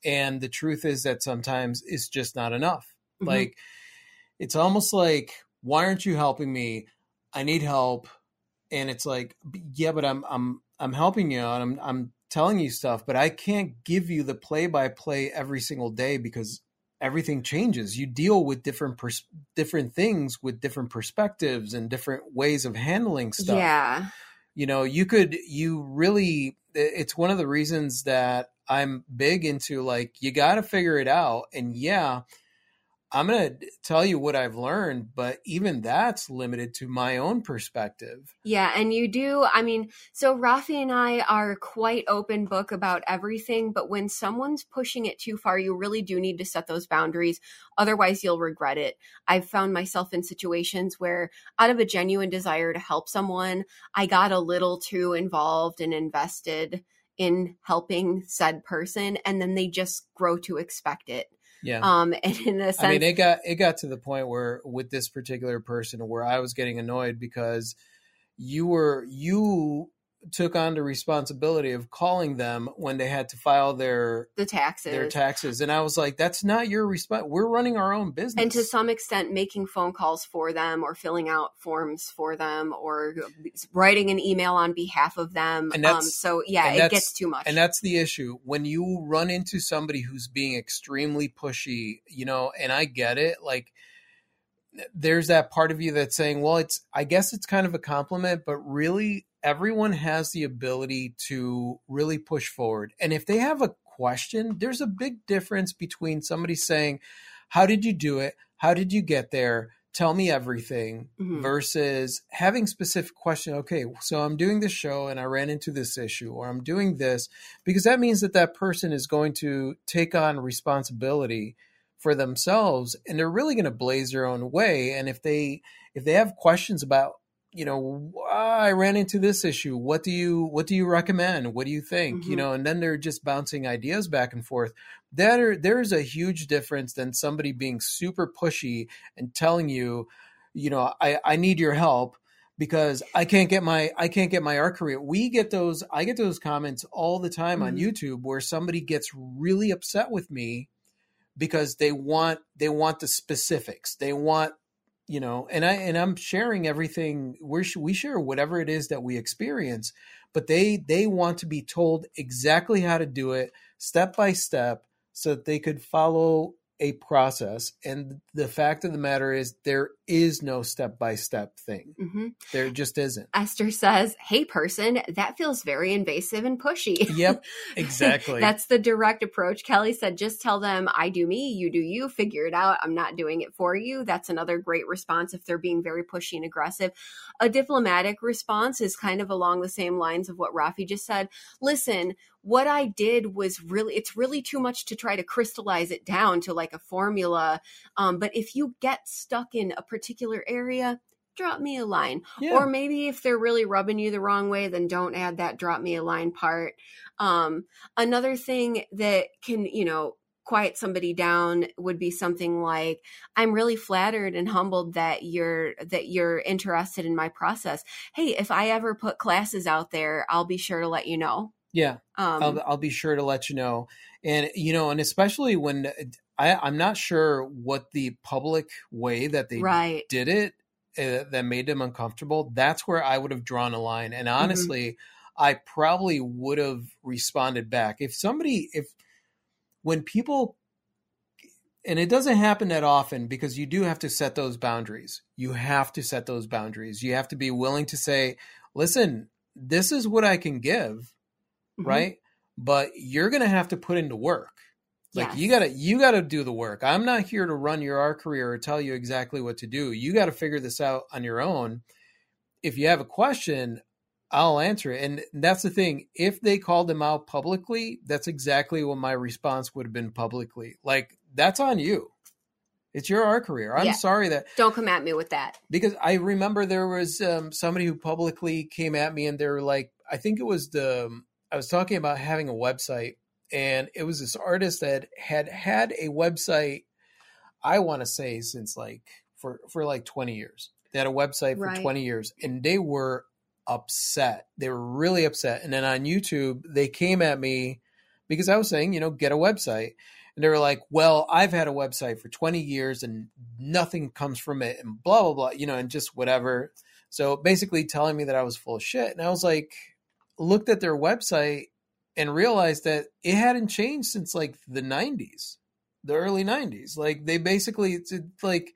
and the truth is that sometimes it's just not enough. Mhm. Like, it's almost like, why aren't you helping me? I need help, and it's like, yeah, but I'm I'm I'm helping you, and I'm I'm telling you stuff, but I can't give you the play by play every single day because everything changes. You deal with different pers- different things with different perspectives and different ways of handling stuff. Yeah. You know, you could you really it's one of the reasons that I'm big into like you got to figure it out and yeah, I'm going to tell you what I've learned, but even that's limited to my own perspective. Yeah, and you do. I mean, so Rafi and I are quite open book about everything, but when someone's pushing it too far, you really do need to set those boundaries. Otherwise, you'll regret it. I've found myself in situations where, out of a genuine desire to help someone, I got a little too involved and invested in helping said person, and then they just grow to expect it. Yeah. Um, and in a sense, I mean, it got it got to the point where with this particular person where I was getting annoyed because you were you took on the responsibility of calling them when they had to file their the taxes their taxes. and i was like that's not your response we're running our own business. And to some extent making phone calls for them or filling out forms for them or writing an email on behalf of them And um, so yeah it gets too much. and that's the issue. When you run into somebody who's being extremely pushy you know and i get it like there's that part of you that's saying well it's i guess it's kind of a compliment but really everyone has the ability to really push forward. And if they have a question there's a big difference between somebody saying how did you do it? How did you get there? Tell me everything Mhm. versus having specific question okay so i'm doing this show and i ran into this issue or i'm doing this because that means that that person is going to take on responsibility for themselves and they're really going to blaze their own way. And if they if they have questions about you know "Ah, i ran into this issue. What do you what do you recommend? What do you think? You Mhm. know and then they're just bouncing ideas back and forth. That are there's a huge difference than somebody being super pushy and telling you you know i i need your help because i can't get my i can't get my art career. We get those i get those comments all the time on Mhm. youtube where somebody gets really upset with me because they want they want the specifics. They want you know and i and i'm sharing everything we're we share whatever it is that we experience but they they want to be told exactly how to do it step by step so that they could follow a process and the fact of the matter is there is no step by step thing hmm there just isn't esther says hey person that feels very invasive and pushy yep exactly That's the direct approach. Kelly said, just tell them, I do me, you do you, figure it out. I'm not doing it for you. That's another great response if they're being very pushy and aggressive. A diplomatic response is kind of along the same lines of what Rafi just said. Listen, what I did was really, it's really too much to try to crystallize it down to like a formula. Um, but if you get stuck in a particular area, drop me a line. yeah. Or maybe if they're really rubbing you the wrong way, then don't add that drop me a line part. Um, another thing that can, you know, quiet somebody down would be something like i'm really flattered and humbled that you're that you're interested in my process hey if i ever put classes out there i'll be sure to let you know yeah um I'll, I'll be sure to let you know. And you know, and especially when I, I'm not sure what the public way that they right did it uh, that made them uncomfortable. That's where I would have drawn a line. And Mm-hmm. honestly, I probably would have responded back if somebody if when people and it doesn't happen that often because you do have to set those boundaries. You have to set those boundaries. You have to be willing to say, "Listen, this is what I can give." Mhm. right? But you're gonna have to put into work. Like Yes. you gotta you gotta do the work. I'm not here to run your art career or tell you exactly what to do. You gotta figure this out on your own. If you have a question i'll answer it. And that's the thing. If they called them out publicly that's exactly what my response would have been publicly. Like that's on you. It's your art career. I'm Yeah. sorry that don't come at me with that. Because I remember there was um, somebody who publicly came at me and they were like, I think it was the I was talking about having a website, and it was this artist that had had a website. I want to say since like for for like twenty years. They had a website for Right. twenty years, and they were upset. They were really upset. And then on YouTube, they came at me because I was saying, you know, get a website. And they were like, well, I've had a website for 20 years and nothing comes from it and blah, blah, blah, you know, and just whatever. So basically telling me that I was full of shit. And I was like, looked at their website and realized that it hadn't changed since like the 90s, the early 90s. Like they basically, it's like,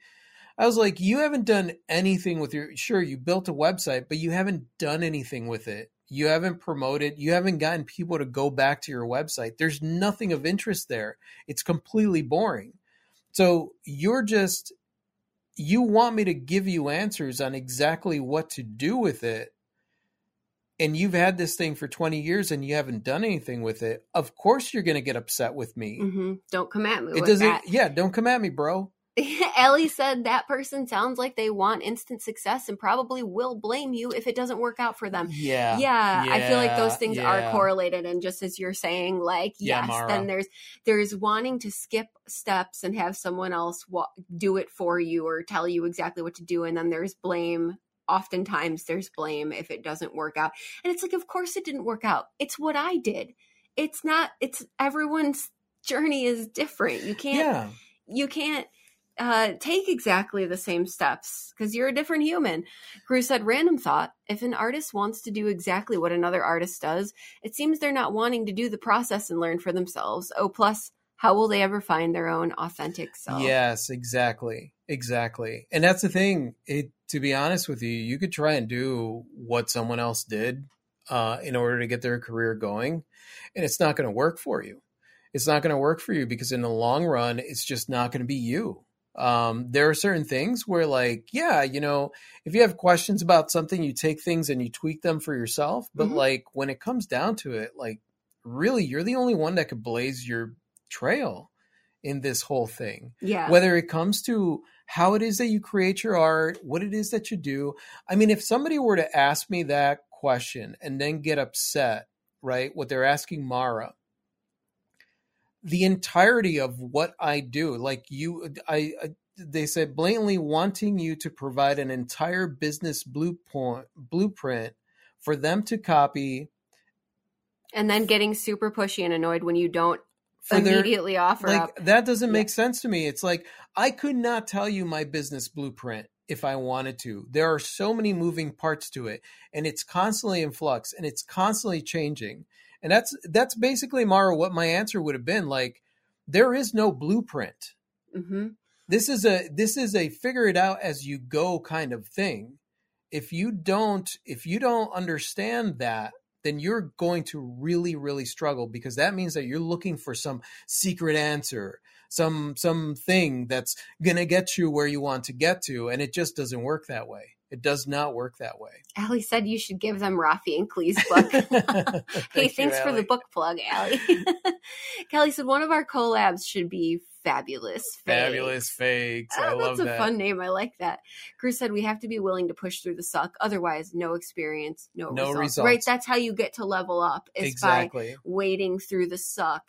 I was like, you haven't done anything with your, sure, you built a website, but you haven't done anything with it. You haven't promoted, you haven't gotten people to go back to your website. There's nothing of interest there. It's completely boring. So you're just, you want me to give you answers on exactly what to do with it. And you've had this thing for 20 years and you haven't done anything with it. Of course, you're going to get upset with me. hmm Don't come at me It with doesn't, that. yeah, don't come at me, bro. Ellie said that person sounds like they want instant success and probably will blame you if it doesn't work out for them. Yeah. Yeah, I feel like those things yeah. are correlated and just as you're saying like Yeah, yes, Mara. then there's there's wanting to skip steps and have someone else wa- do it for you or tell you exactly what to do and then there's blame oftentimes there's blame if it doesn't work out. And it's like, of course it didn't work out. It's what I did. It's not, it's everyone's journey is different. You can't, Yeah. you can't uh, take exactly the same steps because you're a different human. Cruz said, random thought. If an artist wants to do exactly what another artist does, it seems they're not wanting to do the process and learn for themselves. Oh, plus, how will they ever find their own authentic self? Yes, exactly. Exactly. And that's the thing. It to be honest with you, you could try and do what someone else did uh, in order to get their career going, and it's not going to work for you. It's not going to work for you because in the long run, it's just not going to be you. Um, there are certain things where, like, yeah, you know, if you have questions about something, you take things and you tweak them for yourself. But Mhm. like when it comes down to it, like, really, you're the only one that could blaze your trail in this whole thing Yeah. whether it comes to how it is that you create your art, what it is that you do. I mean, if somebody were to ask me that question and then get upset, right, what they're asking Mara, the entirety of what I do, like you, I, I they said blatantly wanting you to provide an entire business blueprint blueprint for them to copy and then getting super pushy and annoyed when you don't for their immediately offer like up. that doesn't Yeah. make sense to me. It's like i could not tell you my business blueprint if i wanted to. There are so many moving parts to it and it's constantly in flux and it's constantly changing. And that's that's basically mara what my answer would have been like there is no blueprint. Hmm this is a this is a figure it out as you go kind of thing. If you don't if you don't understand that then you're going to really really struggle because that means that you're looking for some secret answer some some thing that's going to get you where you want to get to and it just doesn't work that way it does not work that way Allie said you should give them Rafi and Klee's book. hey, Thank you, thanks for the book plug, Allie. Kelly said one of our collabs should be fabulous. fabulous Fakes. fakes i Oh, love that's a fun name. I like that. Cruz said we have to be willing to push through the suck. Otherwise, no experience, no, No results. results. Right? That's how you get to level up. Is by exactly wading through the suck.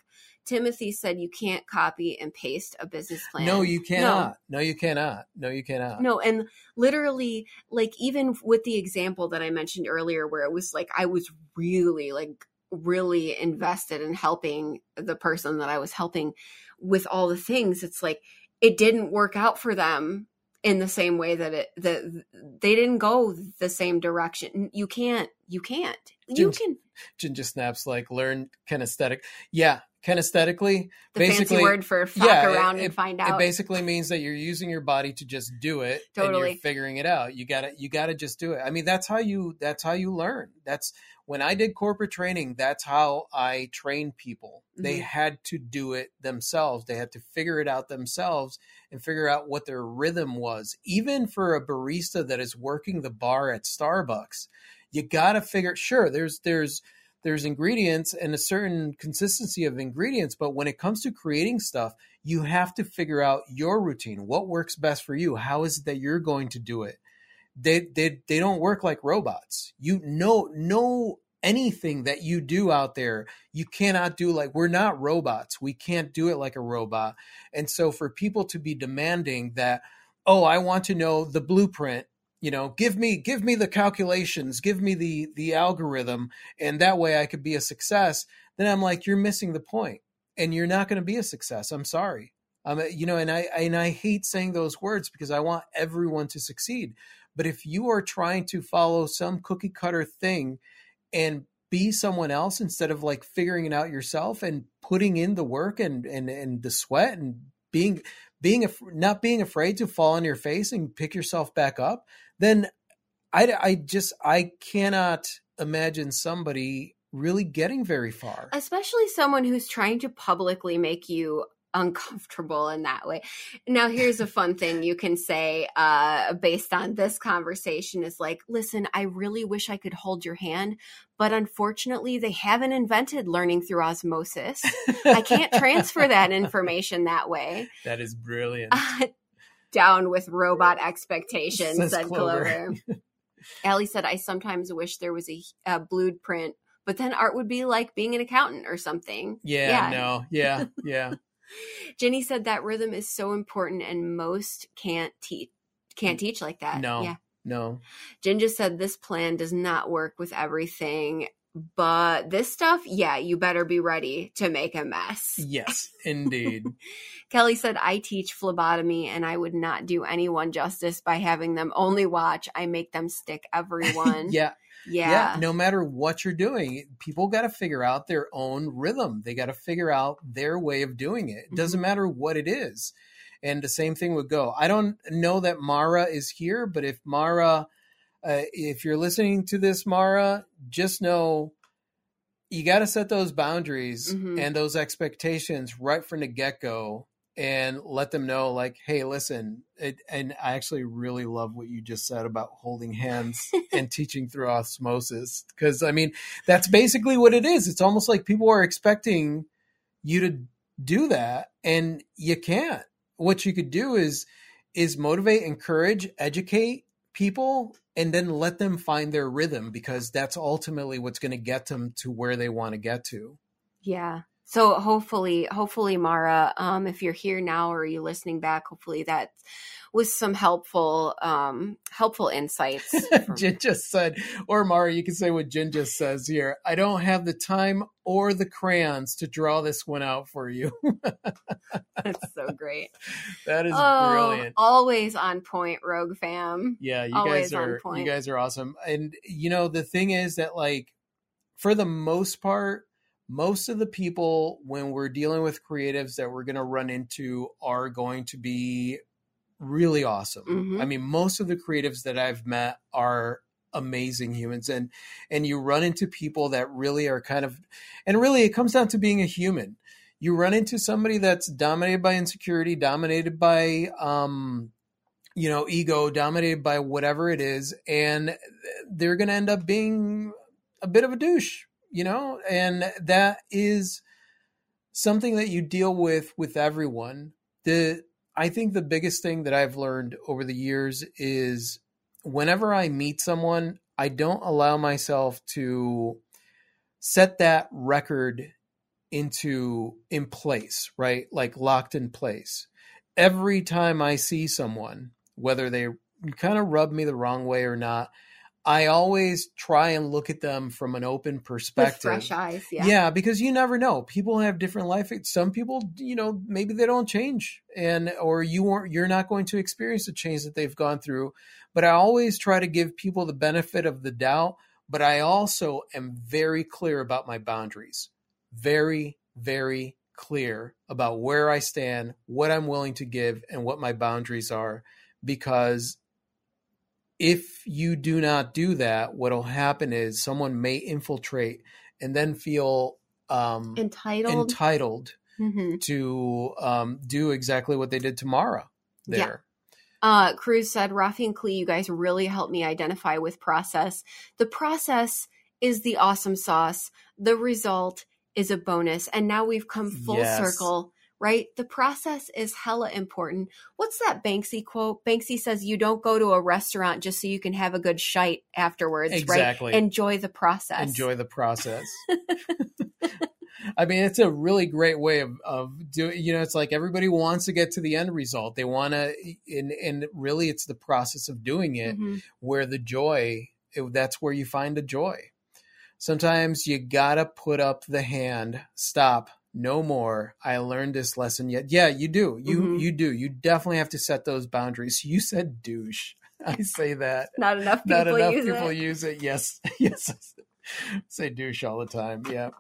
Timothy said you can't copy and paste a business plan. no you cannot no. you cannot no you cannot No, and literally, like, even with the example that I mentioned earlier, where it was like I was really, like, really invested in helping the person that I was helping with all the things, it's like it didn't work out for them in the same way that it that they didn't go the same direction. You can't, you can't, you can. ginger snaps like learn kinesthetic yeah kinesthetically The fancy basically- word for fuck yeah, around it- and find out. it basically means that you're using your body to just do it and Totally. you're figuring it out you gotta you gotta just do it i mean that's how you that's how you learn that's when i did corporate training that's how i trained people they Mhm. had to do it themselves they had to figure it out themselves and figure out what their rhythm was even for a barista that is working the bar at starbucks you gotta figure sure there's there's there's ingredients and a certain consistency of ingredients but when it comes to creating stuff you have to figure out your routine. What works best for you? How is it that you're going to do it? They they, they don't work like robots. You know know anything that you do out there you cannot do like we're not robots. We can't do it like a robot. And so for people to be demanding that oh i want to know the blueprint you know give me give me the calculations give me the the algorithm and that way i could be a success then i'm like you're missing the point and you're not going to be a success. I'm sorry. Um, you know and i and i hate saying those words because i want everyone to succeed but if you are trying to follow some cookie cutter thing and be someone else instead of like figuring it out yourself and putting in the work and and and the sweat and being being not being afraid to fall on your face and pick yourself back up then i i just i cannot imagine somebody really getting very far especially someone who's trying to publicly make you uncomfortable in that way. Now, here's a fun thing you can say uh, based on this conversation is like, listen, I really wish I could hold your hand, but unfortunately, they haven't invented learning through osmosis. I can't transfer that information that way. that is brilliant Down with robot expectations, Says said Clover. Clover. Allie said, I sometimes wish there was a, a blueprint, but then art would be like being an accountant or something. yeah, Yeah. no yeah yeah Jenny said that rhythm is so important and most can't teach can't teach like that. No. Yeah. No. Jen just said this plan does not work with everything, but this stuff, yeah, you better be ready to make a mess. Yes, indeed. Kelly said, I teach phlebotomy and I would not do anyone justice by having them only watch. I make them stick everyone. yeah. Yeah. Yeah. No matter what you're doing, people got to figure out their own rhythm. They got to figure out their way of doing it. It doesn't Mhm. matter what it is. And the same thing would go. I don't know that Mara is here, but if Mara, uh, if you're listening to this, Mara, just know you got to set those boundaries Mhm. and those expectations right from the get go and let them know, like, hey, listen. It, and I actually really love what you just said about holding hands and teaching through osmosis. Because, I mean, that's basically what it is. It's almost like people are expecting you to do that, and you can't. What you could do is is motivate, encourage, educate people and then let them find their rhythm because that's ultimately what's going to get them to where they want to get to. Yeah. So hopefully, hopefully, Mara, um, if you're here now or you're listening back, hopefully that was some helpful, um, helpful insights. from- Jin just said, or Mara, you can say what Jin just says here. I don't have the time or the crayons to draw this one out for you. That's so great. that is oh, brilliant. always on point, Rogue Fam. Yeah, you Always guys are you guys are awesome. And you know, the thing is that like for the most part, most of the people when we're dealing with creatives that we're going to run into are going to be really awesome. Mhm. I mean, most of the creatives that I've met are amazing humans and and you run into people that really are kind of and really it comes down to being a human. You run into somebody that's dominated by insecurity, dominated by um you know, ego, dominated by whatever it is, and they're going to end up being a bit of a douche, you know, and that is something that you deal with with everyone. The I think the biggest thing that I've learned over the years is whenever I meet someone, I don't allow myself to set that record into in place, right? Like locked in place. Every time I see someone, whether they kind of rub me the wrong way or not, I always try and look at them from an open With perspective. fresh eyes. Yeah. Yeah. because you never know. People have different life. Some people, you know, maybe they don't change, and or you weren't. You're not going to experience the change that they've gone through. But I always try to give people the benefit of the doubt. But I also am very clear about my boundaries. Very, very clear about where I stand, what I'm willing to give, and what my boundaries are. Because if you do not do that, what'll happen is someone may infiltrate and then feel um, Entitled. entitled hmm to um, do exactly what they did to Mara Yeah. there. Uh, Cruz said, Rafi and Klee, you guys really helped me identify with process. The process is the awesome sauce. The result is a bonus. And now we've come full Yes. circle, right? The process is hella important. What's that Banksy quote? Banksy says, you don't go to a restaurant just so you can have a good shite afterwards, Exactly. right? Enjoy the process. Enjoy the process. I mean, it's a really great way of, of doing, you know, it's like everybody wants to get to the end result. They want to, and, and really it's the process of doing it Mhm. where the joy, it- that's where you find the joy. Sometimes you gotta put up the hand, stop, no more. I learned this lesson yet. Yeah, you do. You Mhm. you do. You definitely have to set those boundaries. You said douche. I say that. Not enough people Not enough use people it. use it. Yes. Yes. say douche all the time. Yeah.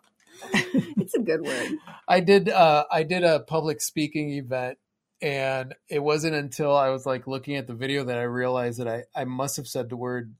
It's a good word. I did uh I did a public speaking event and it wasn't until I was like looking at the video that I realized that I I must have said the word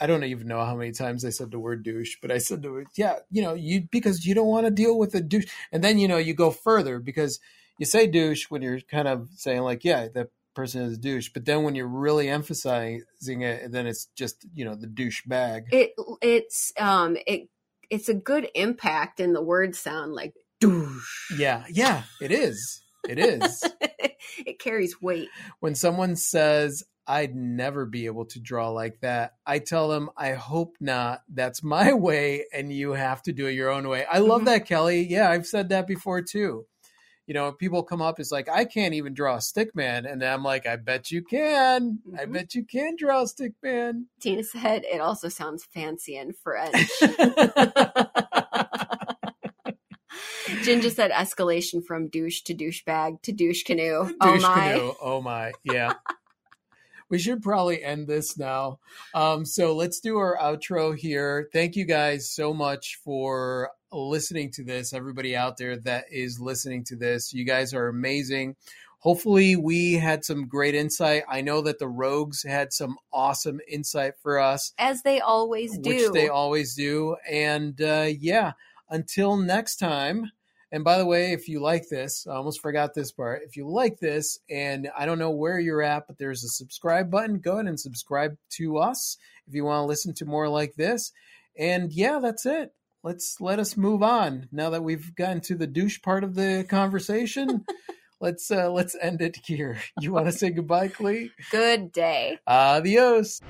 I don't even know how many times I said the word douche, but I said the word yeah, you know, you because you don't want to deal with a douche. And then you know, you go further because you say douche when you're kind of saying like, yeah, that person is a douche, but then when you're really emphasizing it, then it's just, you know, the douche bag. It it's um it it's a good impact in the word sound like douche. Yeah, yeah, it is. It is. it carries weight. when someone says I'd never be able to draw like that, I tell them I hope not. That's my way and you have to do it your own way. I love Mhm. that Kelly. Yeah, I've said that before too. you know, people come up, it's like, I can't even draw a stick man. And I'm like, I bet you can. I Mhm. bet you can draw a stick man. Tina said it also sounds fancy in French. Jen just said escalation from douche to douchebag to douche canoe. oh Douche my. canoe. Oh my. Yeah. We should probably end this now. Um, so let's do our outro here. Thank you guys so much for listening to this. Everybody out there that is listening to this, you guys are amazing. Hopefully, we had some great insight. I know that the Rogues had some awesome insight for us, As they always do. which they always do. And uh, yeah, until next time. And by the way, if you like this, I almost forgot this part. If you like this, and I don't know where you're at, but there's a subscribe button, go ahead and subscribe to us if you want to listen to more like this. And yeah, that's it. Let's let us move on now that we've gotten to the douche part of the conversation. let's uh let's end it here. You want to say goodbye, Klee? Good day. Adios.